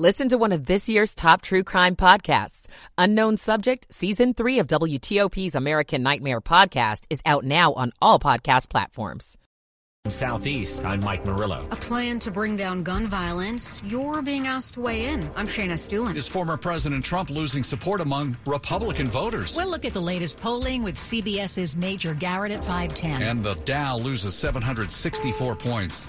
Listen to one of this year's top true crime podcasts. Unknown Subject, Season 3 of WTOP's American Nightmare podcast is out now on all podcast platforms. Southeast, I'm Mike Murillo. A plan to bring down gun violence. You're being asked to weigh in. I'm Shayna Estulin. Is former President Trump losing support among Republican voters? We'll look at the latest polling with CBS's Major Garrett at 510. And the Dow loses 764 points.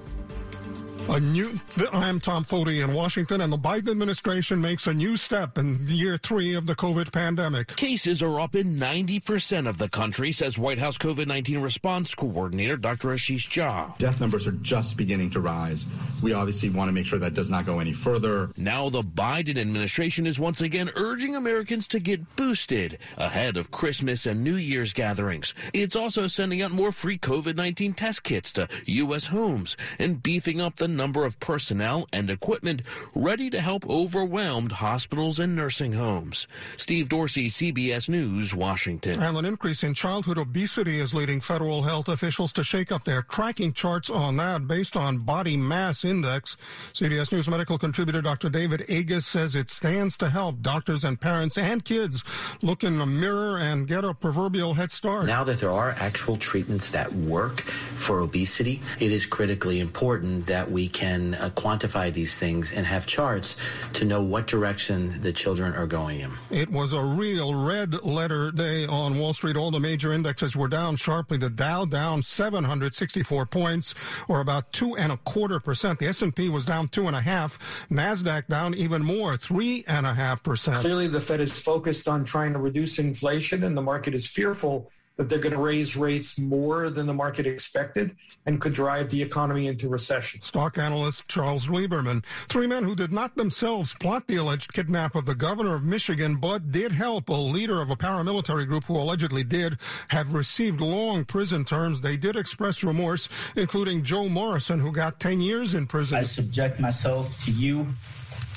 A new, I'm Tom Foty in Washington, and the Biden administration makes a new step in year three of the COVID pandemic. Cases are up in 90% of the country, says White House COVID 19 response coordinator Dr. Ashish Jha. Death numbers are just beginning to rise. We obviously want to make sure that does not go any further. Now, the Biden administration is once again urging Americans to get boosted ahead of Christmas and New Year's gatherings. It's also sending out more free COVID 19 test kits to U.S. homes and beefing up the number of personnel and equipment ready to help overwhelmed hospitals and nursing homes. Steve Dorsey, CBS News, Washington. And an increase in childhood obesity is leading federal health officials to shake up their tracking charts on that based on body mass index. CBS News medical contributor Dr. David Agus says it stands to help doctors and parents and kids look in the mirror and get a proverbial head start. Now that there are actual treatments that work for obesity, it is critically important that we we can uh, quantify these things and have charts to know what direction the children are going in. It was a real red letter day on Wall Street. All the major indexes were down sharply. The Dow down 764 points, or about two and a quarter percent. The S&P was down two and a half. Nasdaq down even more, three and a half percent. Clearly, the Fed is focused on trying to reduce inflation, and the market is fearful that they're going to raise rates more than the market expected and could drive the economy into recession. Stock analyst Charles Lieberman. Three men who did not themselves plot the alleged kidnap of the governor of Michigan, but did help a leader of a paramilitary group who allegedly did, have received long prison terms. They did express remorse, including Joe Morrison, who got 10 years in prison. I subject myself to you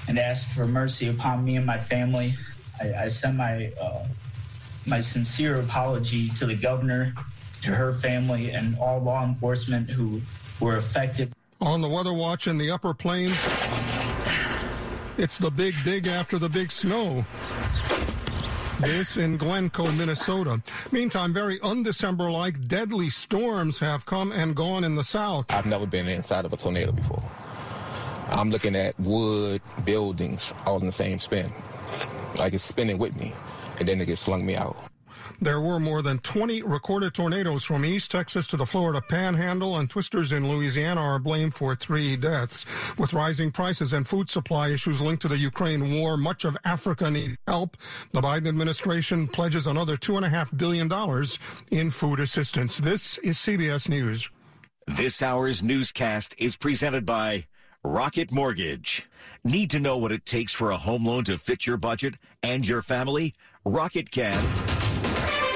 and ask for mercy upon me and my family. I, I send my uh, my sincere apology to the governor, to her family, and all law enforcement who were affected. On the weather watch in the upper plains, it's the big dig after the big snow. This in Glencoe, Minnesota. Meantime, very undecember like deadly storms have come and gone in the south. I've never been inside of a tornado before. I'm looking at wood, buildings, all in the same spin. Like it's spinning with me and then it gets slung me out. There were more than 20 recorded tornadoes from East Texas to the Florida Panhandle, and twisters in Louisiana are blamed for three deaths. With rising prices and food supply issues linked to the Ukraine war, much of Africa needs help. The Biden administration pledges another $2.5 billion in food assistance. This is CBS News. This hour's newscast is presented by Rocket Mortgage. Need to know what it takes for a home loan to fit your budget and your family? Rocket can.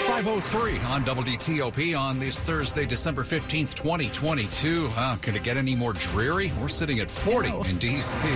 503 on WTOP on this Thursday, December 15th, 2022. Uh, can it get any more dreary? We're sitting at 40 in D.C.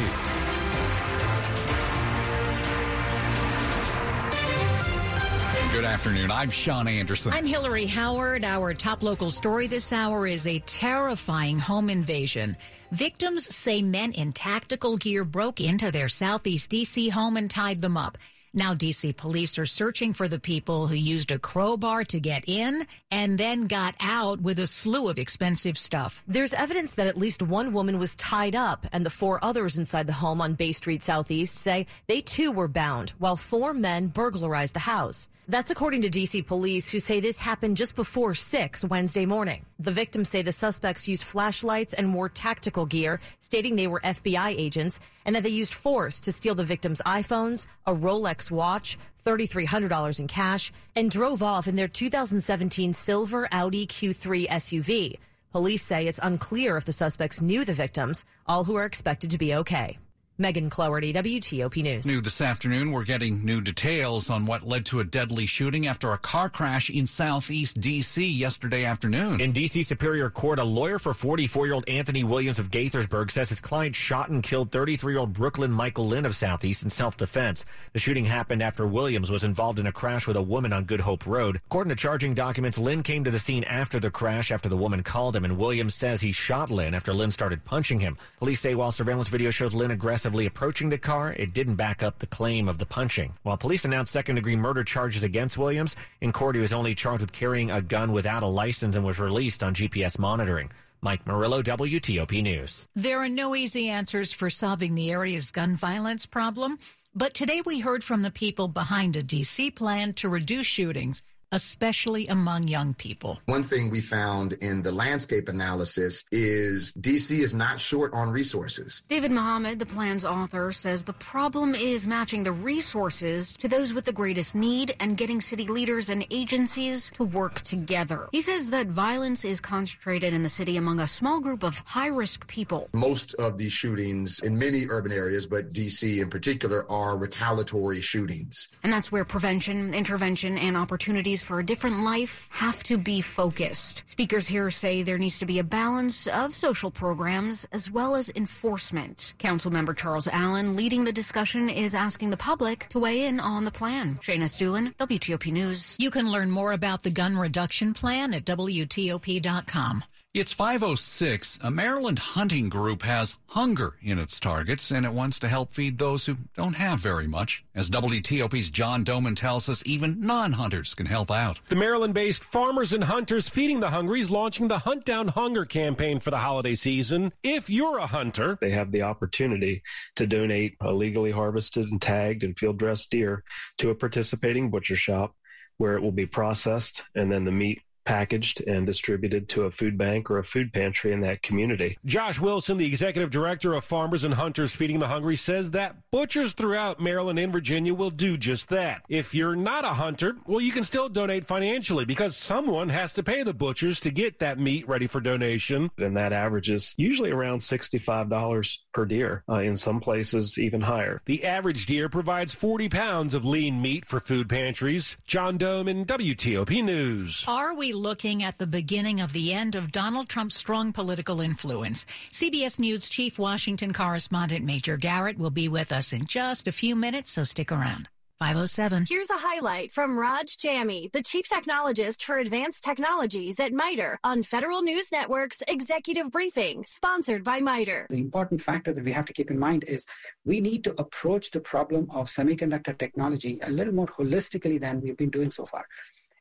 Good afternoon. I'm Sean Anderson. I'm Hillary Howard. Our top local story this hour is a terrifying home invasion. Victims say men in tactical gear broke into their Southeast DC home and tied them up. Now, DC police are searching for the people who used a crowbar to get in and then got out with a slew of expensive stuff. There's evidence that at least one woman was tied up, and the four others inside the home on Bay Street Southeast say they too were bound, while four men burglarized the house. That's according to DC police, who say this happened just before 6 Wednesday morning. The victims say the suspects used flashlights and wore tactical gear, stating they were FBI agents, and that they used force to steal the victims' iPhones, a Rolex watch, $3,300 in cash, and drove off in their 2017 silver Audi Q3 SUV. Police say it's unclear if the suspects knew the victims, all who are expected to be okay. Megan Cloherty, WTOP News. New this afternoon, we're getting new details on what led to a deadly shooting after a car crash in southeast D.C. yesterday afternoon. In D.C. Superior Court, a lawyer for 44 year old Anthony Williams of Gaithersburg says his client shot and killed 33 year old Brooklyn Michael Lynn of Southeast in self defense. The shooting happened after Williams was involved in a crash with a woman on Good Hope Road. According to charging documents, Lynn came to the scene after the crash after the woman called him, and Williams says he shot Lynn after Lynn started punching him. Police say while surveillance video shows Lynn aggressively approaching the car, it didn't back up the claim of the punching. While police announced second degree murder charges against Williams, in court he was only charged with carrying a gun without a license and was released on GPS monitoring. Mike Murillo, WTOP News. There are no easy answers for solving the area's gun violence problem, but today we heard from the people behind a DC plan to reduce shootings especially among young people. One thing we found in the landscape analysis is DC is not short on resources. David Muhammad, the plan's author, says the problem is matching the resources to those with the greatest need and getting city leaders and agencies to work together. He says that violence is concentrated in the city among a small group of high risk people. Most of these shootings in many urban areas, but DC in particular, are retaliatory shootings. And that's where prevention, intervention, and opportunities for a different life have to be focused. Speakers here say there needs to be a balance of social programs as well as enforcement. Councilmember Charles Allen, leading the discussion, is asking the public to weigh in on the plan. Shayna Estulin, WTOP News. You can learn more about the gun reduction plan at WTOP.com. It's 506. A Maryland hunting group has hunger in its targets, and it wants to help feed those who don't have very much. As WTOP's John Domen tells us, even non-hunters can help out. The Maryland-based Farmers and Hunters Feeding the Hungry is launching the Hunt Down Hunger campaign for the holiday season. If you're a hunter, they have the opportunity to donate a legally harvested and tagged and field-dressed deer to a participating butcher shop where it will be processed and then the meat packaged and distributed to a food bank or a food pantry in that community. Josh Wilson, the executive director of Farmers and Hunters Feeding the Hungry, says that butchers throughout Maryland and Virginia will do just that. If you're not a hunter, well, you can still donate financially because someone has to pay the butchers to get that meat ready for donation. And that averages usually around $65 per deer, uh, in some places even higher. The average deer provides 40 pounds of lean meat for food pantries. John Domen WTOP News. Are we looking at the beginning of the end of Donald Trump's strong political influence. CBS News Chief Washington correspondent Major Garrett will be with us in just a few minutes, so stick around. 507. Here's a highlight from Raj Jammy, the chief technologist for advanced technologies at MITRE on Federal News Network's executive briefing, sponsored by MITRE. The important factor that we have to keep in mind is we need to approach the problem of semiconductor technology a little more holistically than we've been doing so far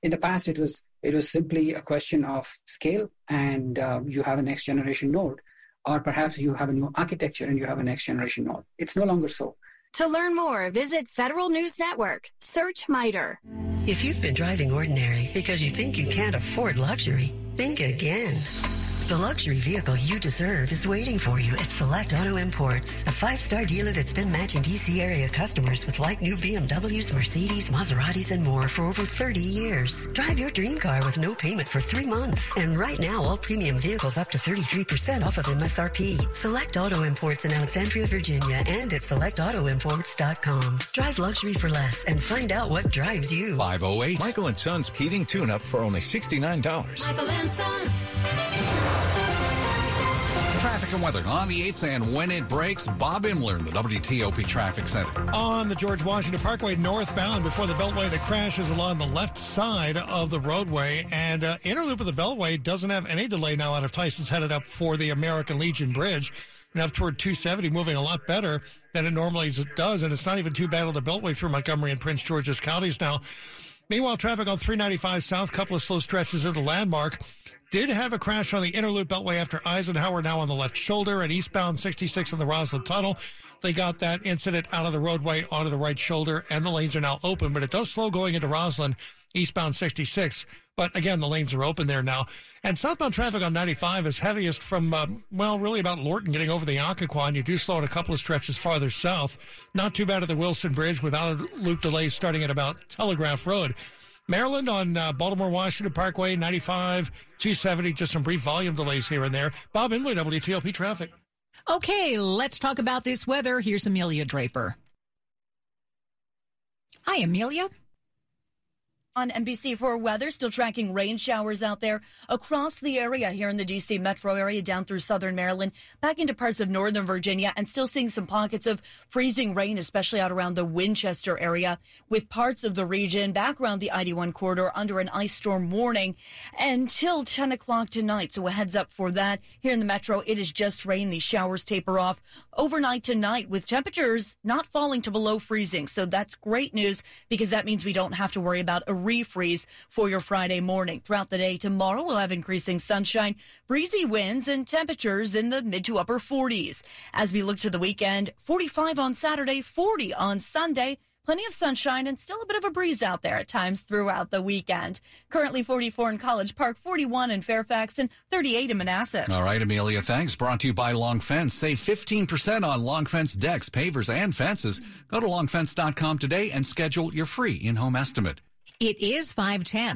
in the past it was it was simply a question of scale and uh, you have a next generation node or perhaps you have a new architecture and you have a next generation node. It's no longer so. To learn more visit federal news network. Search MITRE if you've been driving ordinary because you think you can't afford luxury think again the luxury vehicle you deserve is waiting for you at Select Auto Imports, a five-star dealer that's been matching DC area customers with like new BMWs, Mercedes, Maseratis, and more for over 30 years. Drive your dream car with no payment for three months. And right now, all premium vehicles up to 33% off of MSRP. Select Auto Imports in Alexandria, Virginia, and at selectautoimports.com. Drive luxury for less and find out what drives you. 508. Michael and Son's heating tune-up for only $69. Michael and Son. And weather on the 8th and when it breaks, Bob Imler in the WTOP Traffic Center. On the George Washington Parkway northbound before the Beltway, the crash is along the left side of the roadway. And uh, inner loop of the Beltway doesn't have any delay now out of Tyson's headed up for the American Legion Bridge. And up toward 270, moving a lot better than it normally does. And it's not even too bad on the Beltway through Montgomery and Prince George's counties now. Meanwhile, traffic on 395 south, couple of slow stretches the landmark did have a crash on the inner loop beltway after Eisenhower now on the left shoulder and eastbound 66 in the Rosslyn Tunnel. They got that incident out of the roadway onto the right shoulder and the lanes are now open, but it does slow going into Rosslyn eastbound 66. But again, the lanes are open there now. And southbound traffic on 95 is heaviest from, uh, well, really about Lorton getting over the Occoquan. And you do slow in a couple of stretches farther south. Not too bad at the Wilson Bridge without loop delays starting at about Telegraph Road. Maryland on uh, Baltimore Washington Parkway, 95, 270, just some brief volume delays here and there. Bob Imler, WTOP traffic. Okay, let's talk about this weather. Here's Amelia Draper. Hi, Amelia on NBC4 weather, still tracking rain showers out there across the area here in the DC metro area down through southern Maryland, back into parts of northern Virginia, and still seeing some pockets of freezing rain, especially out around the Winchester area, with parts of the region back around the I-81 corridor under an ice storm warning until 10 o'clock tonight. So a heads up for that. Here in the metro, it is just rain. These showers taper off overnight tonight with temperatures not falling to below freezing. So that's great news because that means we don't have to worry about a refreeze for your Friday morning. Throughout the day tomorrow, we'll have increasing sunshine, breezy winds, and temperatures in the mid to upper 40s. As we look to the weekend, 45 on Saturday, 40 on Sunday. Plenty of sunshine and still a bit of a breeze out there at times throughout the weekend. Currently 44 in College Park, 41 in Fairfax, and 38 in Manassas. All right, Amelia, thanks. Brought to you by Long Fence. Save 15% on Long Fence decks, pavers, and fences. Go to longfence.com today and schedule your free in-home estimate. It is 510.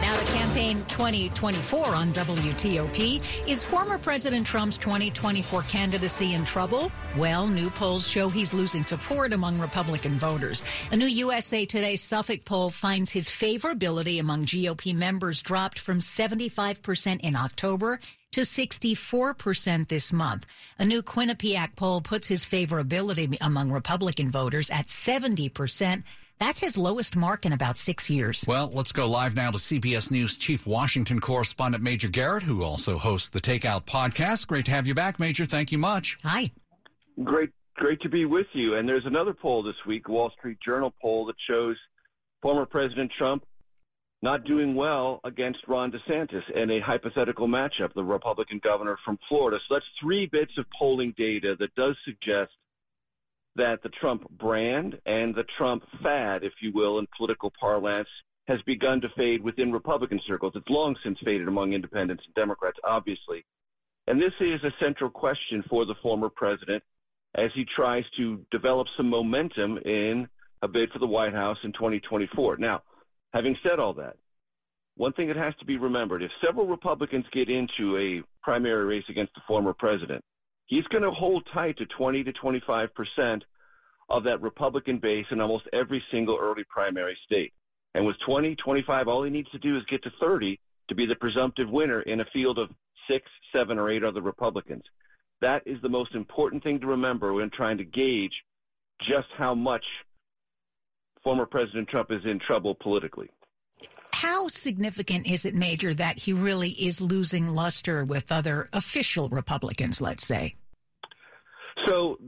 Now to campaign 2024 on WTOP. Is former President Trump's 2024 candidacy in trouble? Well, new polls show he's losing support among Republican voters. A new USA Today Suffolk poll finds his favorability among GOP members dropped from 75% in October to 64% this month. A new Quinnipiac poll puts his favorability among Republican voters at 70%. That's his lowest mark in about six years. Well, let's go live now to CBS News Chief Washington Correspondent Major Garrett, who also hosts the Takeout podcast. Great to have you back, Major. Thank you much. Hi. Great, great to be with you. And there's another poll this week, Wall Street Journal poll, that shows former President Trump not doing well against Ron DeSantis in a hypothetical matchup, the Republican governor from Florida. So that's three bits of polling data that does suggest that the Trump brand and the Trump fad, if you will, in political parlance, has begun to fade within Republican circles. It's long since faded among independents and Democrats, obviously. And this is a central question for the former president as he tries to develop some momentum in a bid for the White House in 2024. Now, having said all that, one thing that has to be remembered, if several Republicans get into a primary race against the former president, he's going to hold tight to 20 to 25 percent of that Republican base in almost every single early primary state. And with 20, 25, all he needs to do is get to 30 to be the presumptive winner in a field of six, seven, or eight other Republicans. That is the most important thing to remember when trying to gauge just how much former President Trump is in trouble politically. How significant is it, Major, that he really is losing luster with other official Republicans, let's say? So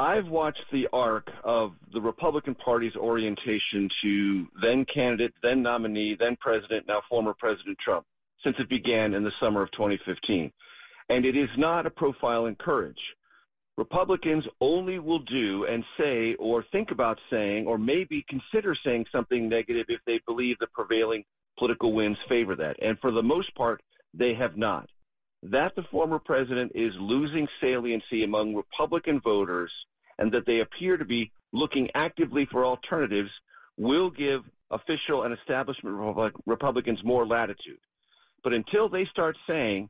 I've watched the arc of the Republican Party's orientation to then candidate, then nominee, then president, now former President Trump since it began in the summer of 2015. And it is not a profile in courage. Republicans only will do and say or think about saying or maybe consider saying something negative if they believe the prevailing political winds favor that. And for the most part, they have not that the former president is losing saliency among Republican voters and that they appear to be looking actively for alternatives will give official and establishment Republicans more latitude. But until they start saying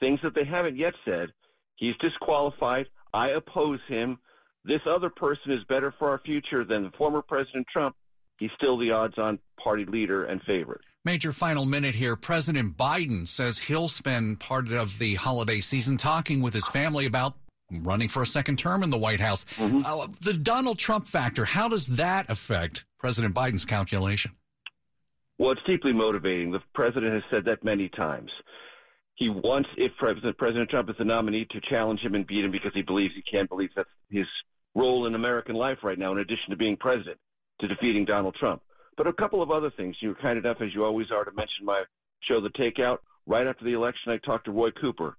things that they haven't yet said, he's disqualified, I oppose him, this other person is better for our future than the former President Trump, he's still the odds on party leader and favorite. Major final minute here. President Biden says he'll spend part of the holiday season talking with his family about running for a second term in the White House. Mm-hmm. Uh, the Donald Trump factor, how does that affect President Biden's calculation? Well, it's deeply motivating. The president has said that many times. He wants, if President, President Trump is the nominee, to challenge him and beat him because he believes he can't believe that's his role in American life right now, in addition to being president, to defeating Donald Trump. But a couple of other things. You were kind enough, as you always are, to mention my show, The Takeout. Right after the election, I talked to Roy Cooper,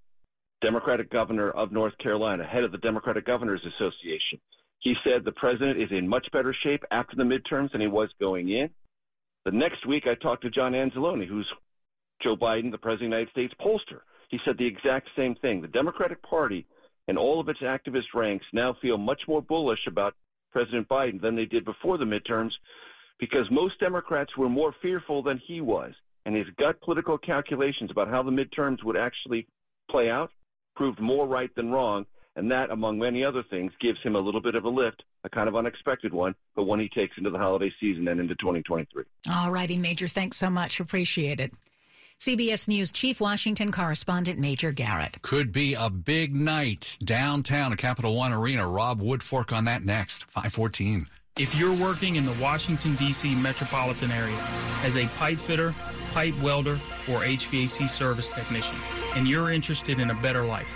Democratic governor of North Carolina, head of the Democratic Governors Association. He said the president is in much better shape after the midterms than he was going in. The next week, I talked to John Anzalone, who's Joe Biden, the president of the United States pollster. He said the exact same thing. The Democratic Party and all of its activist ranks now feel much more bullish about President Biden than they did before the midterms because most Democrats were more fearful than he was. And his gut political calculations about how the midterms would actually play out proved more right than wrong. And that, among many other things, gives him a little bit of a lift, a kind of unexpected one, but one he takes into the holiday season and into 2023. All righty, Major. Thanks so much. Appreciate it. CBS News Chief Washington Correspondent Major Garrett. Could be a big night downtown at Capital One Arena. Rob Woodfork on that next. 514. If you're working in the Washington, D.C. metropolitan area as a pipe fitter, pipe welder, or HVAC service technician, and you're interested in a better life,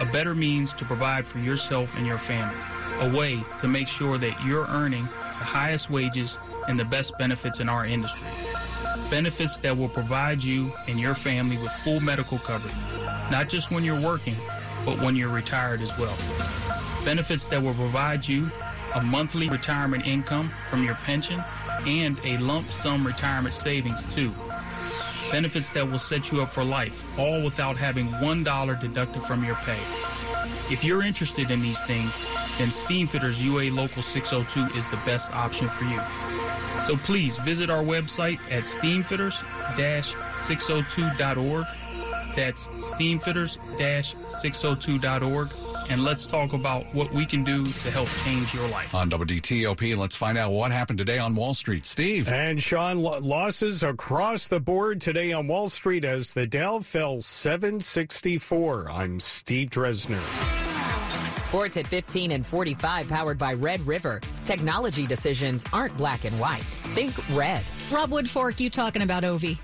a better means to provide for yourself and your family, a way to make sure that you're earning the highest wages and the best benefits in our industry. Benefits that will provide you and your family with full medical coverage, not just when you're working, but when you're retired as well. Benefits that will provide you a monthly retirement income from your pension and a lump sum retirement savings too. Benefits that will set you up for life, all without having $1 deducted from your pay. If you're interested in these things, then Steamfitters UA Local 602 is the best option for you. So please visit our website at steamfitters-602.org. That's steamfitters-602.org. And let's talk about what we can do to help change your life. On WTOP, let's find out what happened today on Wall Street. Steve. And Sean, losses across the board today on Wall Street as the Dow fell 764. I'm Steve Dresner. Sports at 15 and 45, powered by Red River. Technology decisions aren't black and white. Think red. Rob Woodfork, you talking about Ovi?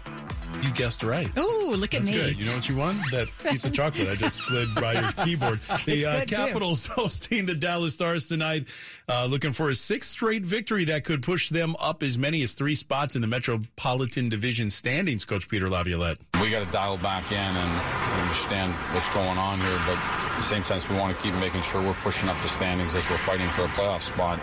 You guessed right. Oh, look at That's me. Good. You know what you won? That piece of chocolate I just slid by your keyboard. The uh, good, too. Capitals hosting the Dallas Stars tonight, uh, looking for a sixth straight victory that could push them up as many as three spots in the Metropolitan Division standings, Coach Peter Laviolette. We got to dial back in and understand what's going on here, but in the same sense, we want to keep making sure we're pushing up the standings as we're fighting for a playoff spot.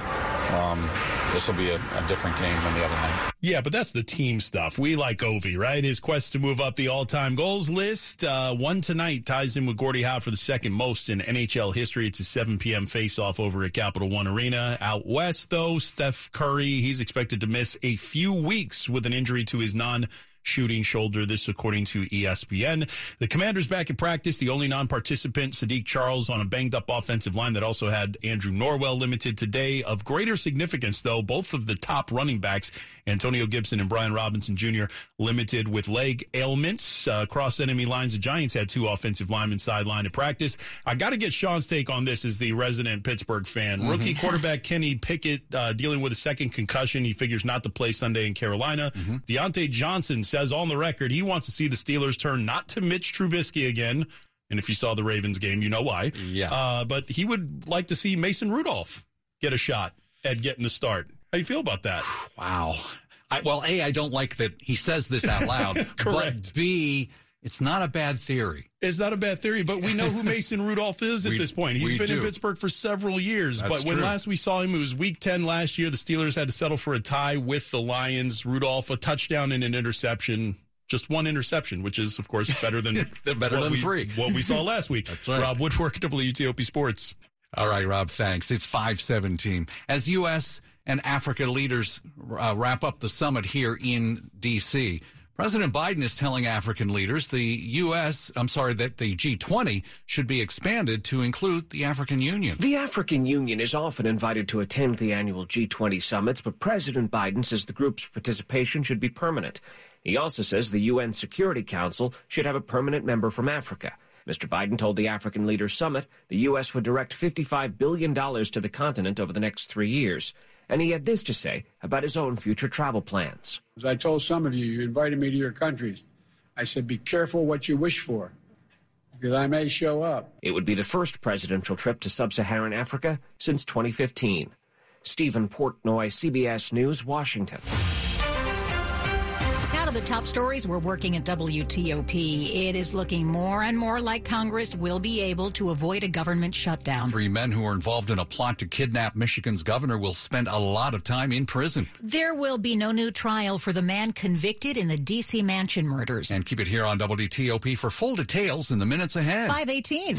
Um, this will be a, a different game than the other night. Yeah, but that's the team stuff. We like Ovi, right? His quest to move up the all-time goals list. Uh, one tonight ties him with Gordie Howe for the second most in NHL history. It's a 7 p.m. face-off over at Capital One Arena. Out west, though, Steph Curry, he's expected to miss a few weeks with an injury to his non- shooting shoulder. This, according to ESPN. The Commanders back in practice. The only non-participant, Saahdiq Charles, on a banged-up offensive line that also had Andrew Norwell limited today. Of greater significance, though, both of the top running backs, Antonio Gibson and Brian Robinson Jr., limited with leg ailments. Uh, across enemy lines, the Giants had two offensive linemen sidelined at practice. I got to get Sean's take on this as the resident Pittsburgh fan. Mm-hmm. Rookie quarterback Kenny Pickett uh, dealing with a second concussion. He figures not to play Sunday in Carolina. Mm-hmm. Diontae Johnson says on the record he wants to see the Steelers turn not to Mitch Trubisky again. And if you saw the Ravens game, you know why. Yeah. Uh, but he would like to see Mason Rudolph get a shot at getting the start. How you feel about that? Wow. I, well, A, I don't like that he says this out loud. Correct. But B, it's not a bad theory. It's not a bad theory, but we know who Mason Rudolph is at We- this point. He's been in. Pittsburgh for several years. That's but when true. last we saw him, it was week 10 last year. The Steelers had to settle for a tie with the Lions. Rudolph, a touchdown and an interception. Just one interception, which is, of course, better than, Better what than we, three. what we saw last week. That's right. Rob Woodfork, WTOP Sports. All right, Rob, thanks. It's 517. As U.S. and Africa leaders uh, wrap up the summit here in D.C., President Biden is telling African leaders the U.S., I'm sorry, that the G20 should be expanded to include the African Union. The African Union is often invited to attend the annual G20 summits, but President Biden says the group's participation should be permanent. He also says the UN Security Council should have a permanent member from Africa. Mr. Biden told the African Leaders Summit the U.S. would direct $55 billion to the continent over the next three years. And he had this to say about his own future travel plans. As I told some of you, you invited me to your countries. I said, be careful what you wish for, because I may show up. It would be the first presidential trip to sub Saharan Africa since 2015. Steven Portnoy, CBS News, Washington. To the top stories we're working at WTOP. It is looking more and more like Congress will be able to avoid a government shutdown. Three men who are involved in a plot to kidnap Michigan's governor will spend a lot of time in prison. There will be no new trial for the man convicted in the D.C. mansion murders. And keep it here on WTOP for full details in the minutes ahead. 518.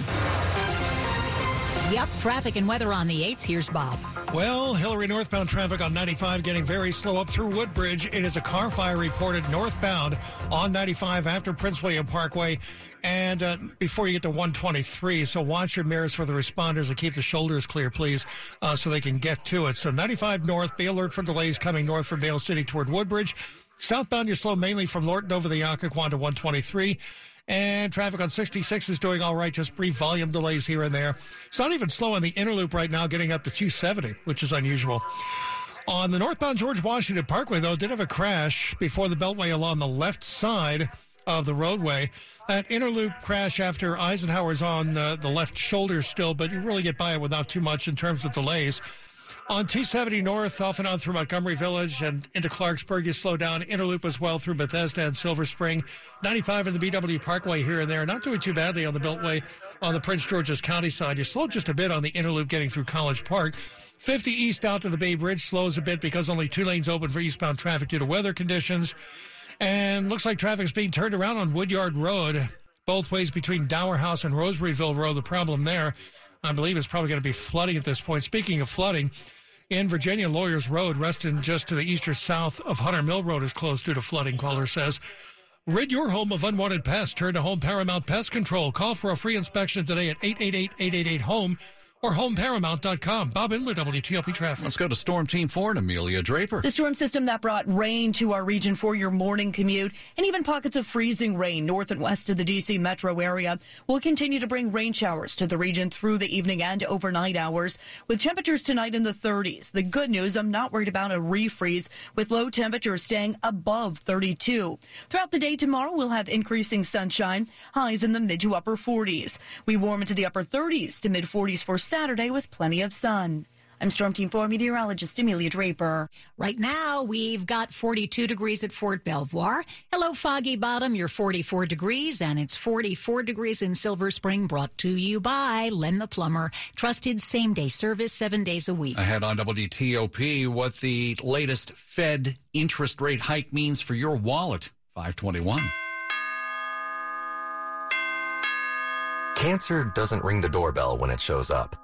Yep, traffic and weather on the 8s. Here's Bob. Well, Hillary northbound traffic on 95 getting very slow up through Woodbridge. It is a car fire reported northbound on 95 after Prince William Parkway and uh, before you get to 123. So watch your mirrors for the responders and keep the shoulders clear, please, uh, so they can get to it. So 95 north, be alert for delays coming north from Dale City toward Woodbridge. Southbound, you're slow mainly from Lorton over the Occoquan to 123. And traffic on 66 is doing all right, just brief volume delays here and there. It's not even slow on the inner loop right now, getting up to 270, which is unusual. On the northbound George Washington Parkway, though, did have a crash before the Beltway along the left side of the roadway. That inner loop crash after Eisenhower's on the, the left shoulder still, but you really get by it without too much in terms of delays. On 270 North, off and on through Montgomery Village and into Clarksburg, you slow down. Interloop as well through Bethesda and Silver Spring. 95 in the BW Parkway here and there. Not doing too badly on the Beltway on the Prince George's County side. You slow just a bit on the Interloop getting through College Park. 50 east out to the Bay Bridge slows a bit because only two lanes open for eastbound traffic due to weather conditions. And looks like traffic's being turned around on Woodyard Road, both ways between Dower House and Rosaryville Road. The problem there, I believe, is probably going to be flooding at this point. Speaking of flooding, in Virginia, Lawyers Road, Reston just to the east or south of Hunter Mill Road, is closed due to flooding, caller says. Rid your home of unwanted pests. Turn to Home Paramount Pest Control. Call for a free inspection today at 888-888-HOME or homeparamount.com. Bob Imler, WTOP Traffic. Let's go to Storm Team 4 and Amelia Draper. The storm system that brought rain to our region for your morning commute and even pockets of freezing rain north and west of the D.C. metro area will continue to bring rain showers to the region through the evening and overnight hours with temperatures tonight in the 30s. The good news, I'm not worried about a refreeze with low temperatures staying above 32. Throughout the day tomorrow, we'll have increasing sunshine, highs in the mid to upper 40s. We warm into the upper 30s to mid 40s for Saturday with plenty of sun. I'm Storm Team 4 meteorologist Amelia Draper. Right now, we've got 42 degrees at Fort Belvoir. Hello, Foggy Bottom. You're 44 degrees, and it's 44 degrees in Silver Spring, brought to you by Len the Plumber. Trusted same day service seven days a week. Ahead on WTOP, what the latest Fed interest rate hike means for your wallet. 521. Cancer doesn't ring the doorbell when it shows up.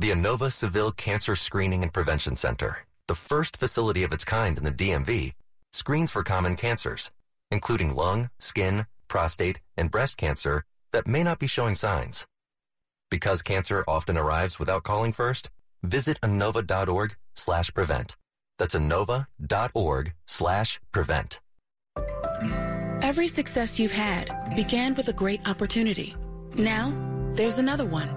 The Inova Saville Cancer Screening and Prevention Center, the first facility of its kind in the DMV, screens for common cancers, including lung, skin, prostate, and breast cancer that may not be showing signs. Because cancer often arrives without calling first, visit inova.org slash prevent. That's inova.org slash prevent. Every success you've had began with a great opportunity. Now, there's another one.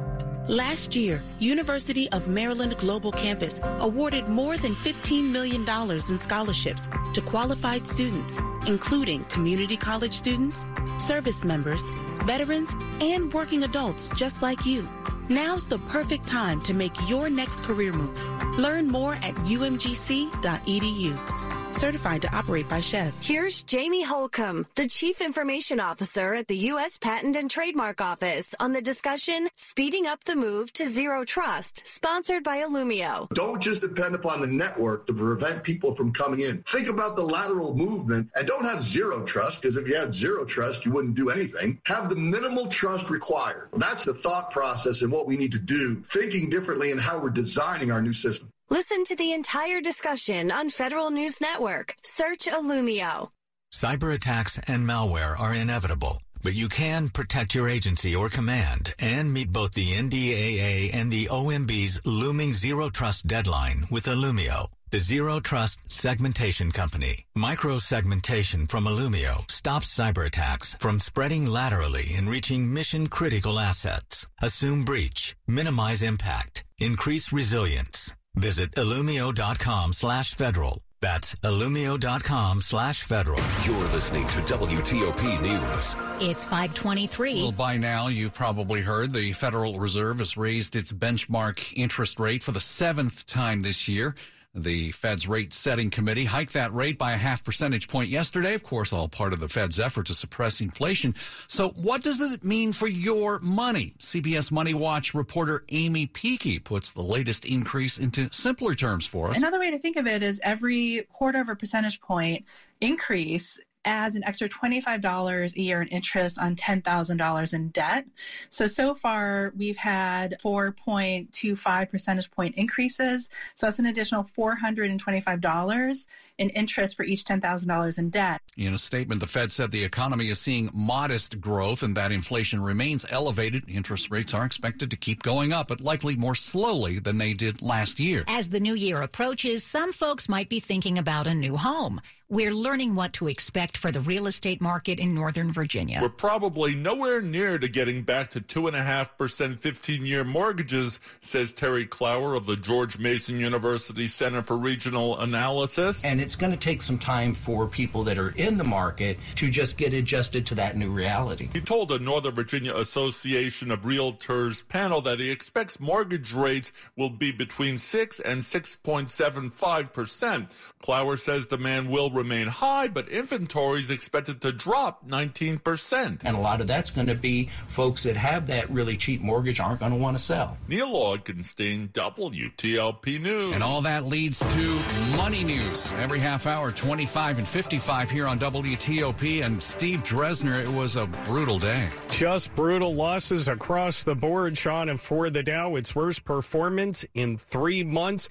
Last year, University of Maryland Global Campus awarded more than $15 million in scholarships to qualified students, including community college students, service members, veterans, and working adults just like you. Now's the perfect time to make your next career move. Learn more at umgc.edu certified to operate by SCHEV. Here's Jamie Holcomb, the Chief Information Officer at the U.S. Patent and Trademark Office on the discussion Speeding Up the Move to Zero Trust, sponsored by Illumio. Don't just depend upon the network to prevent people from coming in. Think about the lateral movement and don't have zero trust because if you had zero trust, you wouldn't do anything. Have the minimal trust required. That's the thought process and what we need to do, thinking differently in how we're designing our new system. Listen to the entire discussion on Federal News Network. Search Illumio. Cyber attacks and malware are inevitable, but you can protect your agency or command and meet both the NDAA and the OMB's looming zero trust deadline with Illumio. The Zero Trust Segmentation Company. Micro-segmentation from Illumio stops cyber attacks from spreading laterally and reaching mission critical assets. Assume breach, minimize impact, increase resilience. Visit illumio.com slash federal. That's illumio.com slash federal. You're listening to WTOP News. It's 523. Well, by now, you've probably heard the Federal Reserve has raised its benchmark interest rate for the seventh time this year. The Fed's rate setting committee hiked that rate by a half percentage point yesterday. Of course, all part of the Fed's effort to suppress inflation. So what does it mean for your money? CBS Money Watch reporter Aimee Picchi puts the latest increase into simpler terms for us. Another way to think of it is every quarter of a percentage point increase adds an extra $25 a year in interest on $10,000 in debt. So, so far we've had 4.25 percentage point increases. So that's an additional $425 in interest for each $10,000 in debt. In a statement, the Fed said the economy is seeing modest growth and that inflation remains elevated. Interest rates are expected to keep going up, but likely more slowly than they did last year. As the new year approaches, some folks might be thinking about a new home. We're learning what to expect for the real estate market in Northern Virginia. We're probably nowhere near to getting back to 2.5% 15 year mortgages, says Terry Clower of the George Mason University Center for Regional Analysis. And it's going to take some time for people that are in the market to just get adjusted to that new reality. He told the Northern Virginia Association of Realtors panel that he expects mortgage rates will be between 6 and 6.75%. Clower says demand will remain high, but inventory is expected to drop 19%. And a lot of that's going to be folks that have that really cheap mortgage aren't going to want to sell. Neil Augenstein, WTOP News. And all that leads to money news every half hour, 25 and 55 here on WTOP. And Steve Dresner, it was a brutal day. Just brutal losses across the board, Sean, and for the Dow, its worst performance in three months.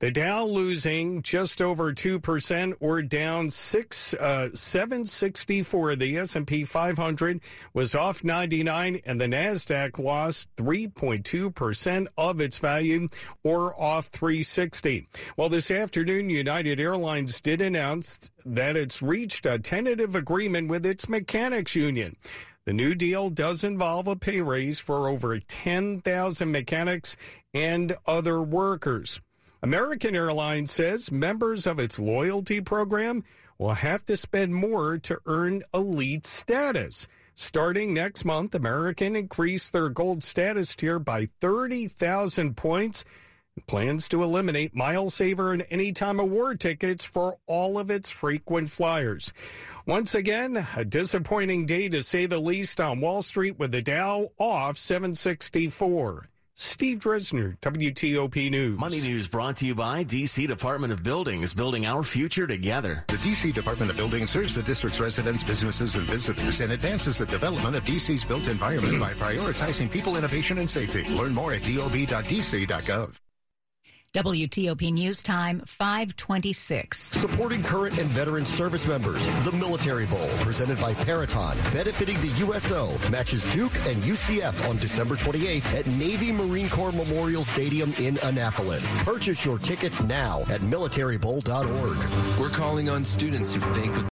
The Dow losing just over 2% or down 6 uh, 764. The S&P 500 was off 99 and the Nasdaq lost 3.2% of its value or off 360. Well, this afternoon United Airlines did announce that it's reached a tentative agreement with its mechanics union. The new deal does involve a pay raise for over 10,000 mechanics and other workers. American Airlines says members of its loyalty program will have to spend more to earn elite status. Starting next month, American increased their gold status tier by 30,000 points and plans to eliminate MileSaver and Anytime Award tickets for all of its frequent flyers. Once again, a disappointing day to say the least on Wall Street with the Dow off 764. Steve Dresner, WTOP News. Money News brought to you by DC Department of Buildings, building our future together. The DC Department of Buildings serves the district's residents, businesses, and visitors and advances the development of DC's built environment by prioritizing people, innovation, and safety. Learn more at dob.dc.gov. WTOP News Time 526. Supporting current and veteran service members, the Military Bowl, presented by Peraton, benefiting the USO, matches Duke and UCF on December 28th at Navy Marine Corps Memorial Stadium in Annapolis. Purchase your tickets now at militarybowl.org. We're calling on students who think